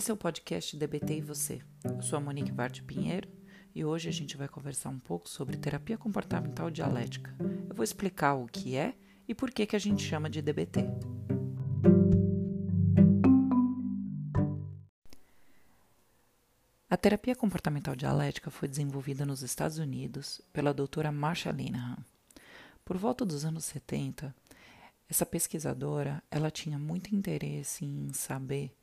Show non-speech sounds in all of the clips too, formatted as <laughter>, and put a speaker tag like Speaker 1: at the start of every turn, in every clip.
Speaker 1: Esse é o podcast DBT e Você. Eu sou a Monique Varte Pinheiro e hoje a gente vai conversar um pouco sobre terapia comportamental dialética. Eu vou explicar o que é e por que, que a gente chama de DBT. A terapia comportamental dialética foi desenvolvida nos Estados Unidos pela doutora Marsha Linehan. Por volta dos anos 70, essa pesquisadora ela tinha muito interesse em saber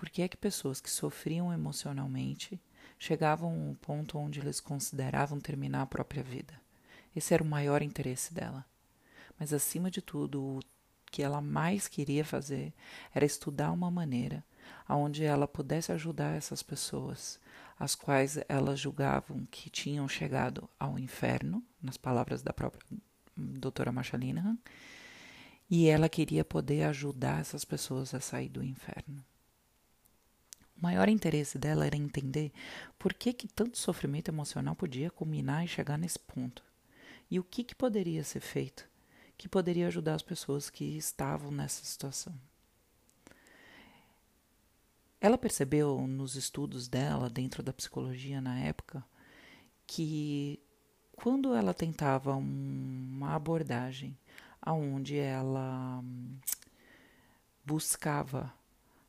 Speaker 1: por que é que pessoas que sofriam emocionalmente chegavam a um ponto onde eles consideravam terminar a própria vida. Esse era o maior interesse dela. Mas acima de tudo, o que ela mais queria fazer era estudar uma maneira onde ela pudesse ajudar essas pessoas, as quais elas julgavam que tinham chegado ao inferno, nas palavras da própria doutora Marshall e ela queria poder ajudar essas pessoas a sair do inferno. O maior interesse dela era entender por que, que tanto sofrimento emocional podia culminar e chegar nesse ponto. E o que, que poderia ser feito que poderia ajudar as pessoas que estavam nessa situação. Ela percebeu nos estudos dela, dentro da psicologia na época, que quando ela tentava uma abordagem aonde ela hum, buscava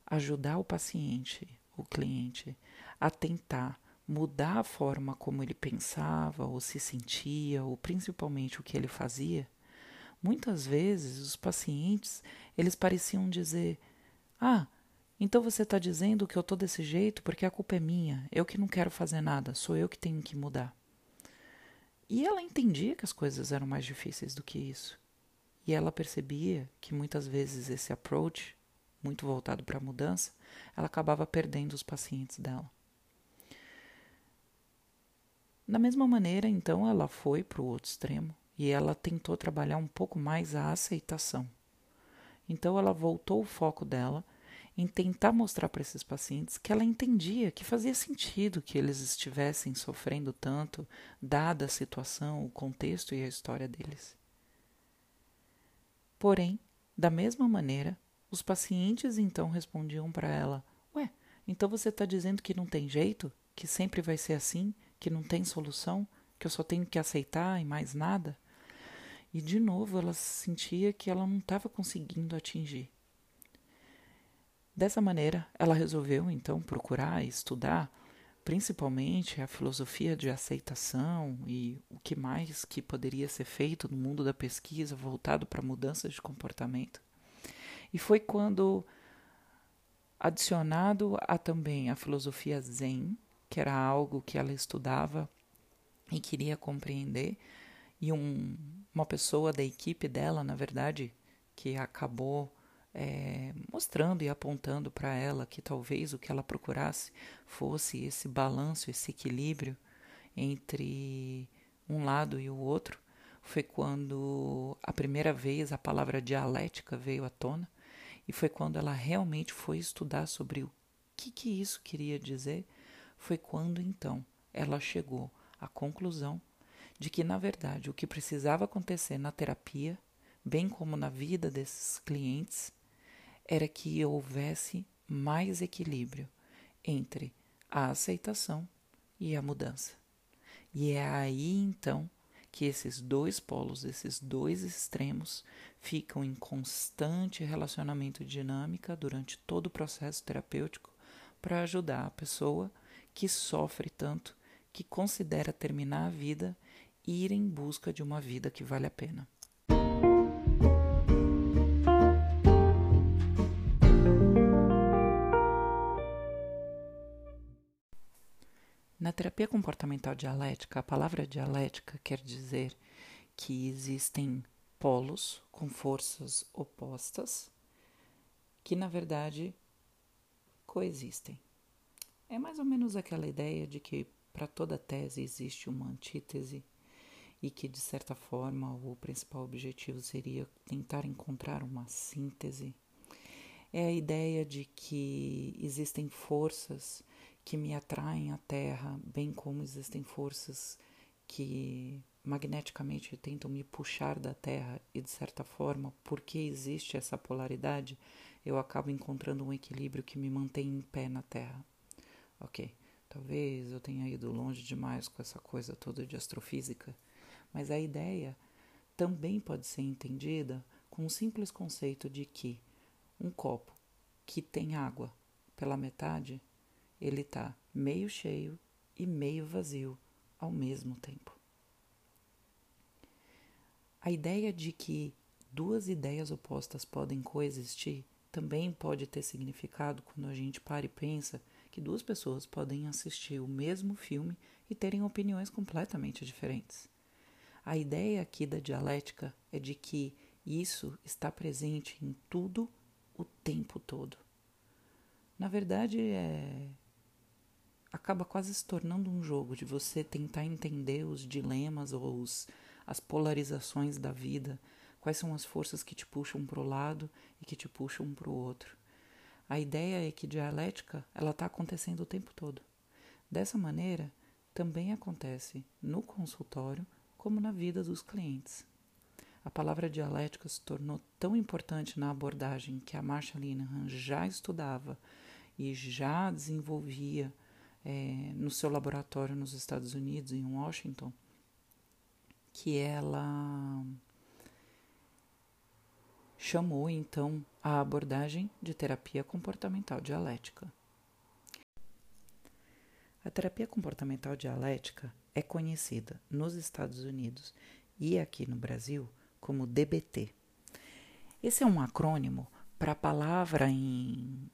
Speaker 1: ajudar o paciente o cliente a tentar mudar a forma como ele pensava ou se sentia, ou principalmente o que ele fazia, muitas vezes os pacientes eles pareciam dizer: Ah, então você está dizendo que eu estou desse jeito porque a culpa é minha, eu que não quero fazer nada, sou eu que tenho que mudar. E ela entendia que as coisas eram mais difíceis do que isso. E ela percebia que muitas vezes esse approach muito voltado para a mudança, ela acabava perdendo os pacientes dela. Da mesma maneira, então, ela foi para o outro extremo e ela tentou trabalhar um pouco mais a aceitação. Então, ela voltou o foco dela em tentar mostrar para esses pacientes que ela entendia que fazia sentido que eles estivessem sofrendo tanto, dada a situação, o contexto e a história deles. Porém, da mesma maneira, os pacientes então respondiam para ela: Ué, então você está dizendo que não tem jeito? Que sempre vai ser assim? Que não tem solução? Que eu só tenho que aceitar e mais nada? E de novo ela sentia que ela não estava conseguindo atingir. Dessa maneira, ela resolveu então procurar estudar principalmente a filosofia de aceitação e o que mais que poderia ser feito no mundo da pesquisa voltado para mudanças de comportamento. E foi quando, adicionado a também a filosofia Zen, que era algo que ela estudava e queria compreender, e um, uma pessoa da equipe dela, na verdade, que acabou é, mostrando e apontando para ela que talvez o que ela procurasse fosse esse balanço, esse equilíbrio entre um lado e o outro, foi quando a primeira vez a palavra dialética veio à tona e foi quando ela realmente foi estudar sobre o que, que isso queria dizer, foi quando então ela chegou à conclusão de que, na verdade, o que precisava acontecer na terapia, bem como na vida desses clientes, era que houvesse mais equilíbrio entre a aceitação e a mudança. E é aí então que esses dois polos, esses dois extremos, ficam em constante relacionamento dinâmica durante todo o processo terapêutico para ajudar a pessoa que sofre tanto, que considera terminar a vida ir em busca de uma vida que vale a pena. Na terapia comportamental dialética, a palavra dialética quer dizer que existem polos com forças opostas que, na verdade, coexistem. É mais ou menos aquela ideia de que para toda tese existe uma antítese e que, de certa forma, o principal objetivo seria tentar encontrar uma síntese. É a ideia de que existem forças que me atraem à Terra, bem como existem forças que magneticamente tentam me puxar da Terra e, de certa forma, porque existe essa polaridade, eu acabo encontrando um equilíbrio que me mantém em pé na Terra. Ok, talvez eu tenha ido longe demais com essa coisa toda de astrofísica, mas a ideia também pode ser entendida com o simples conceito de que um copo que tem água pela metade, ele está meio cheio e meio vazio ao mesmo tempo. A ideia de que duas ideias opostas podem coexistir também pode ter significado quando a gente para e pensa que duas pessoas podem assistir o mesmo filme e terem opiniões completamente diferentes. A ideia aqui da dialética é de que isso está presente em tudo o tempo todo. Na verdade, é acaba quase se tornando um jogo de você tentar entender os dilemas ou os, as polarizações da vida, quais são as forças que te puxam para o lado e que te puxam para o outro. A ideia é que dialética ela está acontecendo o tempo todo. Dessa maneira, também acontece no consultório como na vida dos clientes. A palavra dialética se tornou tão importante na abordagem que a Marsha Linehan já estudava e já desenvolvia é, no seu laboratório nos Estados Unidos, em Washington, que ela chamou então a abordagem de terapia comportamental dialética. A terapia comportamental dialética é conhecida nos Estados Unidos e aqui no Brasil como DBT. Esse é um acrônimo para a palavra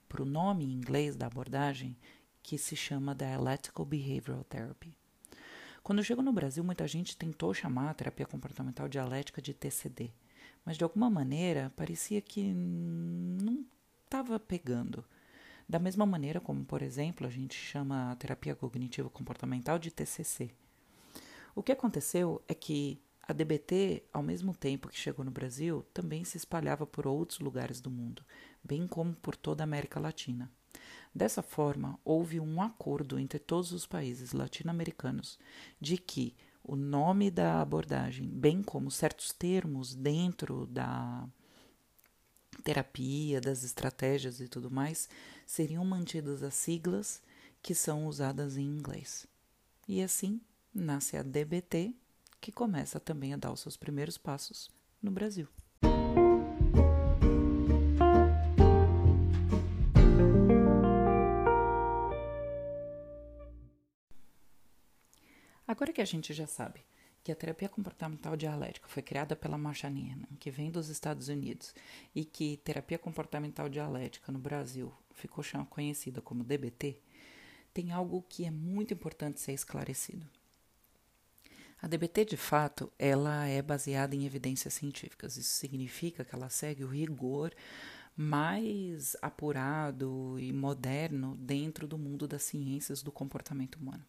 Speaker 1: para o nome em inglês da abordagem que se chama Dialectical Behavioral Therapy. Quando chegou no Brasil, muita gente tentou chamar a terapia comportamental dialética de TCD, mas de alguma maneira parecia que não estava pegando. Da mesma maneira como, por exemplo, a gente chama a terapia cognitivo comportamental de TCC. O que aconteceu é que a DBT, ao mesmo tempo que chegou no Brasil, também se espalhava por outros lugares do mundo, bem como por toda a América Latina. Dessa forma, houve um acordo entre todos os países latino-americanos de que o nome da abordagem, bem como certos termos dentro da terapia, das estratégias e tudo mais, seriam mantidas as siglas que são usadas em inglês. E assim nasce a DBT, que começa também a dar os seus primeiros passos no Brasil. Agora que a gente já sabe que a terapia comportamental dialética foi criada pela Marsha Nierman, que vem dos Estados Unidos, e que terapia comportamental dialética no Brasil ficou conhecida como DBT, tem algo que é muito importante ser esclarecido. A DBT, de fato, ela é baseada em evidências científicas. Isso significa que ela segue o rigor mais apurado e moderno dentro do mundo das ciências do comportamento humano.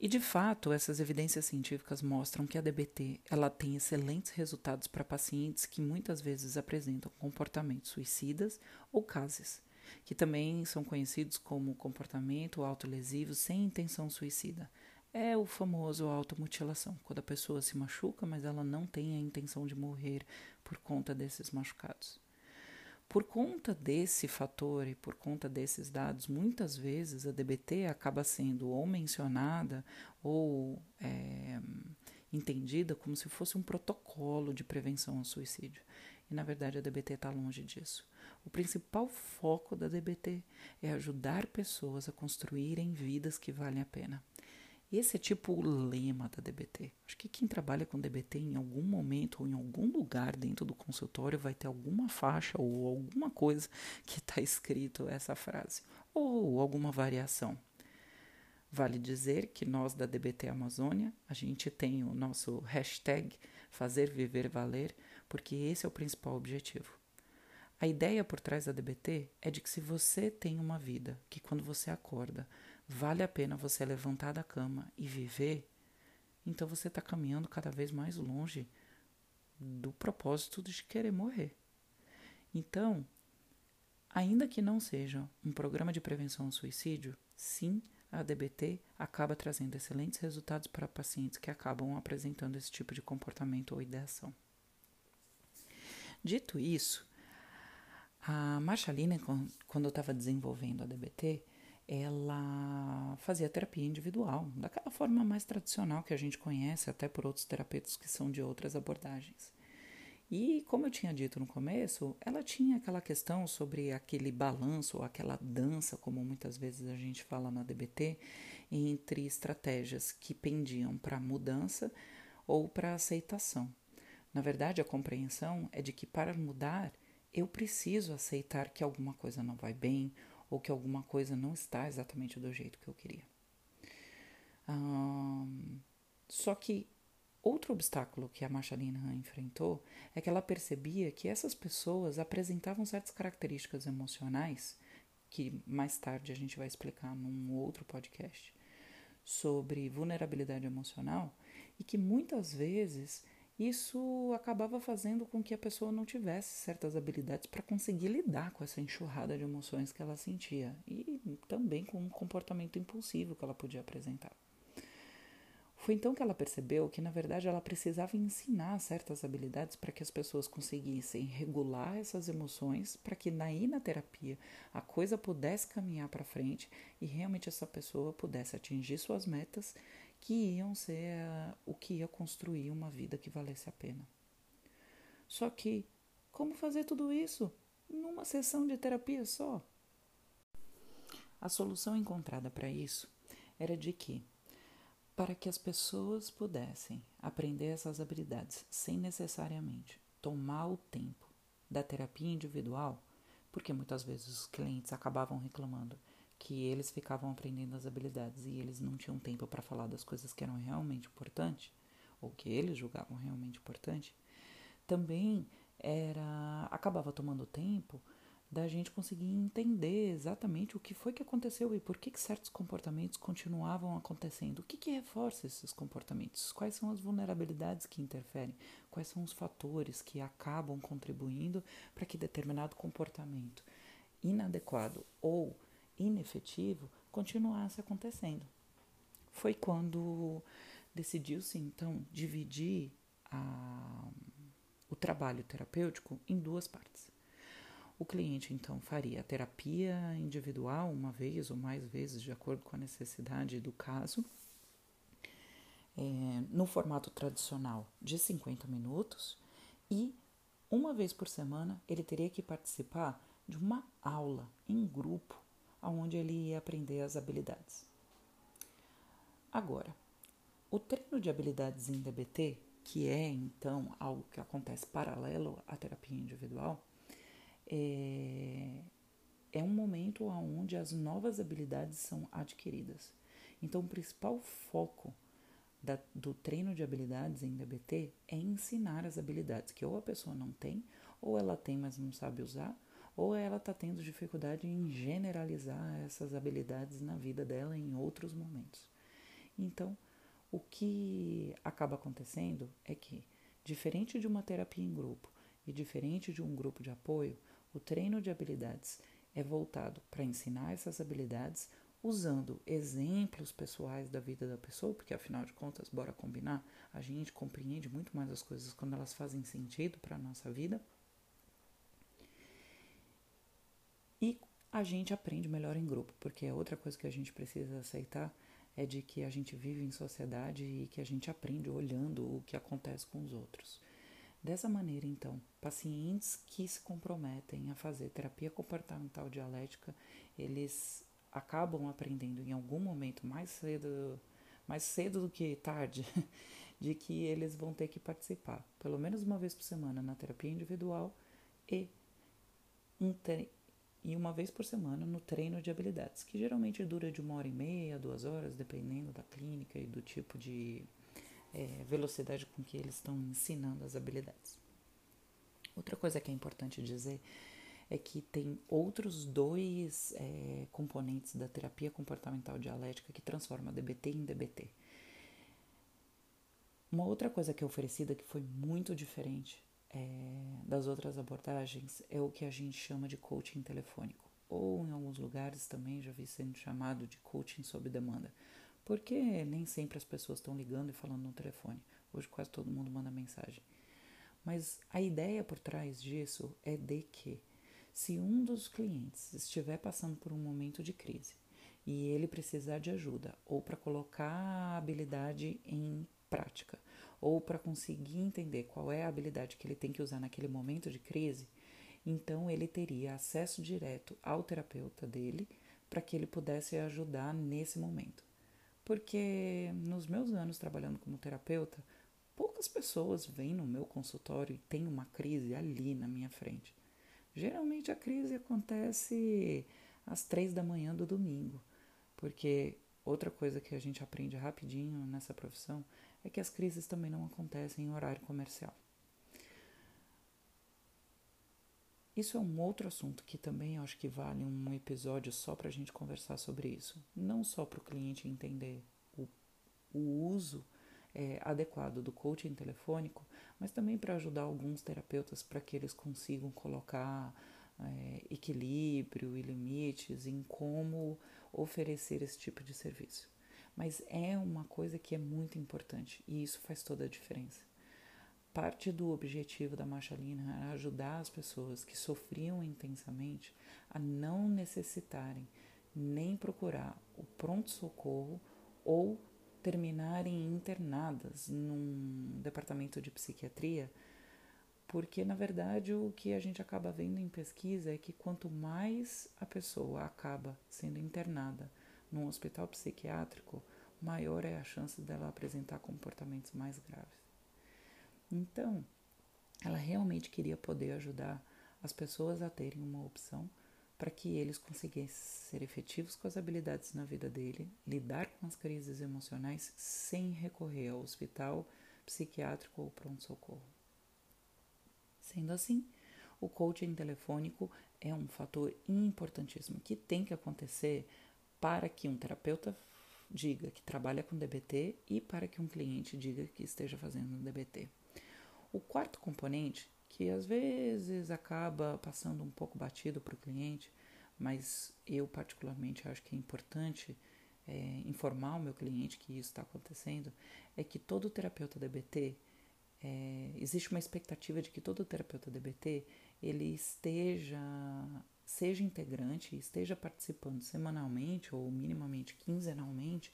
Speaker 1: E de fato, essas evidências científicas mostram que a DBT ela tem excelentes resultados para pacientes que muitas vezes apresentam comportamentos suicidas ou cases, que também são conhecidos como comportamento autolesivo sem intenção suicida. É o famoso automutilação, quando a pessoa se machuca, mas ela não tem a intenção de morrer por conta desses machucados. Por conta desse fator e por conta desses dados, muitas vezes a DBT acaba sendo ou mencionada ou é, entendida como se fosse um protocolo de prevenção ao suicídio. E na verdade a DBT está longe disso. O principal foco da DBT é ajudar pessoas a construírem vidas que valem a pena. Esse é tipo o lema da DBT. Acho que quem trabalha com DBT em algum momento ou em algum lugar dentro do consultório vai ter alguma faixa ou alguma coisa que está escrito essa frase, ou alguma variação. Vale dizer que nós da DBT Amazônia, a gente tem o nosso hashtag Fazer Viver Valer, porque esse é o principal objetivo. A ideia por trás da DBT é de que se você tem uma vida que quando você acorda vale a pena você levantar da cama e viver, então você está caminhando cada vez mais longe do propósito de querer morrer. Então, ainda que não seja um programa de prevenção ao suicídio, sim, a DBT acaba trazendo excelentes resultados para pacientes que acabam apresentando esse tipo de comportamento ou ideação. Dito isso, a Marchaline, quando eu estava desenvolvendo a DBT, ela fazia terapia individual, daquela forma mais tradicional que a gente conhece, até por outros terapeutas que são de outras abordagens. E, como eu tinha dito no começo, ela tinha aquela questão sobre aquele balanço, ou aquela dança, como muitas vezes a gente fala na DBT, entre estratégias que pendiam para mudança ou para aceitação. Na verdade, a compreensão é de que para mudar, eu preciso aceitar que alguma coisa não vai bem ou que alguma coisa não está exatamente do jeito que eu queria. só que Outro obstáculo que a Marcelina enfrentou é que ela percebia que essas pessoas apresentavam certas características emocionais, que mais tarde a gente vai explicar num outro podcast, sobre vulnerabilidade emocional, e que muitas vezes isso acabava fazendo com que a pessoa não tivesse certas habilidades para conseguir lidar com essa enxurrada de emoções que ela sentia e também com um comportamento impulsivo que ela podia apresentar. Foi então que ela percebeu que, na verdade, ela precisava ensinar certas habilidades para que as pessoas conseguissem regular essas emoções, para que daí na terapia a coisa pudesse caminhar para frente e realmente essa pessoa pudesse atingir suas metas, que iam ser o que ia construir uma vida que valesse a pena. Só que, como fazer tudo isso numa sessão de terapia só? A solução encontrada para isso era de que para que as pessoas pudessem aprender essas habilidades sem necessariamente tomar o tempo da terapia individual, porque muitas vezes os clientes acabavam reclamando que eles ficavam aprendendo as habilidades e eles não tinham tempo para falar das coisas que eram realmente importantes, ou que eles julgavam realmente importante, também era acabava tomando tempo da gente conseguir entender exatamente o que foi que aconteceu e por que, que certos comportamentos continuavam acontecendo. O que, que reforça esses comportamentos? Quais são as vulnerabilidades que interferem? Quais são os fatores que acabam contribuindo para que determinado comportamento inadequado ou inefetivo continuasse acontecendo? Foi quando decidiu-se então dividir a, o trabalho terapêutico em duas partes. O cliente então faria a terapia individual uma vez ou mais vezes, de acordo com a necessidade do caso, é, no formato tradicional de 50 minutos, e uma vez por semana ele teria que participar de uma aula em grupo, onde ele ia aprender as habilidades. Agora, o treino de habilidades em DBT, que é então algo que acontece paralelo à terapia individual, é, é um momento onde as novas habilidades são adquiridas. Então, o principal foco da, do treino de habilidades em DBT é ensinar as habilidades que ou a pessoa não tem, ou ela tem, mas não sabe usar, ou ela está tendo dificuldade em generalizar essas habilidades na vida dela em outros momentos. Então, o que acaba acontecendo é que, diferente de uma terapia em grupo e diferente de um grupo de apoio, o treino de habilidades é voltado para ensinar essas habilidades usando exemplos pessoais da vida da pessoa, porque afinal de contas, bora combinar, a gente compreende muito mais as coisas quando elas fazem sentido para a nossa vida. E a gente aprende melhor em grupo, porque é outra coisa que a gente precisa aceitar é de que a gente vive em sociedade e que a gente aprende olhando o que acontece com os outros. Dessa maneira, então, pacientes que se comprometem a fazer terapia comportamental dialética, eles acabam aprendendo em algum momento mais cedo, mais cedo do que tarde, <laughs> de que eles vão ter que participar, pelo menos uma vez por semana, na terapia individual e, um e uma vez por semana no treino de habilidades, que geralmente dura de uma hora e meia, duas horas, dependendo da clínica e do tipo de é, velocidade com que eles estão ensinando as habilidades. Outra coisa que é importante dizer é que tem outros dois é, componentes da terapia comportamental dialética que transforma DBT em DBT. Uma outra coisa que é oferecida que foi muito diferente é, das outras abordagens é o que a gente chama de coaching telefônico. ou em alguns lugares também já vi sendo chamado de coaching sob demanda. Porque nem sempre as pessoas estão ligando e falando no telefone. Hoje quase todo mundo manda mensagem. Mas a ideia por trás disso é de que se um dos clientes estiver passando por um momento de crise e ele precisar de ajuda ou para colocar a habilidade em prática ou para conseguir entender qual é a habilidade que ele tem que usar naquele momento de crise, então ele teria acesso direto ao terapeuta dele para que ele pudesse ajudar nesse momento. Porque nos meus anos trabalhando como terapeuta, poucas pessoas vêm no meu consultório e têm uma crise ali na minha frente. Geralmente a crise acontece às três da manhã do domingo, porque outra coisa que a gente aprende rapidinho nessa profissão é que as crises também não acontecem em horário comercial. Isso é um outro assunto que também acho que vale um episódio só para a gente conversar sobre isso. Não só para o cliente entender o, o uso é, adequado do coaching telefônico, mas também para ajudar alguns terapeutas para que eles consigam colocar é, equilíbrio e limites em como oferecer esse tipo de serviço. Mas é uma coisa que é muito importante e isso faz toda a diferença. Parte do objetivo da Machalina era ajudar as pessoas que sofriam intensamente a não necessitarem nem procurar o pronto-socorro ou terminarem internadas num departamento de psiquiatria, porque na verdade o que a gente acaba vendo em pesquisa é que quanto mais a pessoa acaba sendo internada num hospital psiquiátrico, maior é a chance dela apresentar comportamentos mais graves. Então, ela realmente queria poder ajudar as pessoas a terem uma opção para que eles conseguissem ser efetivos com as habilidades na vida dele, lidar com as crises emocionais sem recorrer ao hospital psiquiátrico ou pronto-socorro. Sendo assim, o coaching telefônico é um fator importantíssimo que tem que acontecer para que um terapeuta diga que trabalha com DBT e para que um cliente diga que esteja fazendo um DBT. O quarto componente, que às vezes acaba passando um pouco batido para o cliente, mas eu particularmente acho que é importante é, informar o meu cliente que isso está acontecendo, é que todo terapeuta DBT, é, existe uma expectativa de que todo terapeuta DBT ele esteja seja integrante, esteja participando semanalmente ou minimamente quinzenalmente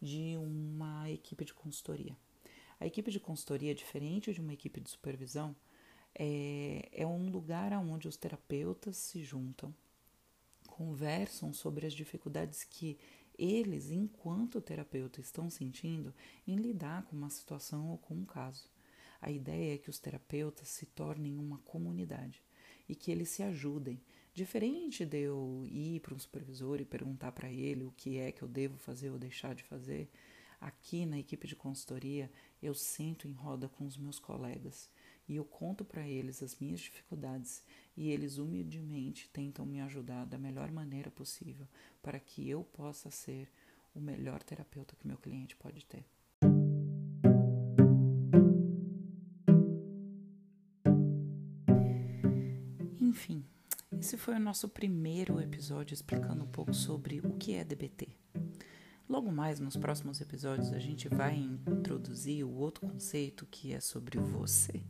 Speaker 1: de uma equipe de consultoria. A equipe de consultoria, diferente de uma equipe de supervisão, é, é um lugar onde os terapeutas se juntam, conversam sobre as dificuldades que eles, enquanto terapeuta, estão sentindo em lidar com uma situação ou com um caso. A ideia é que os terapeutas se tornem uma comunidade e que eles se ajudem. Diferente de eu ir para um supervisor e perguntar para ele o que é que eu devo fazer ou deixar de fazer, Aqui na equipe de consultoria, eu sento em roda com os meus colegas e eu conto para eles as minhas dificuldades e eles humildemente tentam me ajudar da melhor maneira possível para que eu possa ser o melhor terapeuta que meu cliente pode ter. Esse foi o nosso primeiro episódio explicando um pouco sobre o que é DBT. Logo mais nos próximos episódios a gente vai introduzir o outro conceito que é sobre você.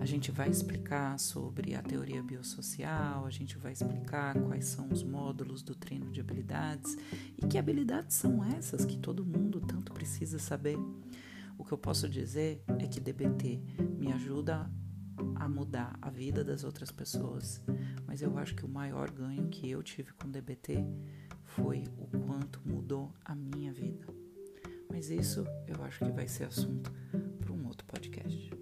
Speaker 1: A gente vai explicar sobre a teoria biosocial, a gente vai explicar quais são os módulos do treino de habilidades e que habilidades são essas que todo mundo tanto precisa saber. O que eu posso dizer é que DBT me ajuda a mudar a vida das outras pessoas, mas eu acho que o maior ganho que eu tive com o DBT foi o quanto mudou a minha vida. Mas isso eu acho que vai ser assunto para um outro podcast.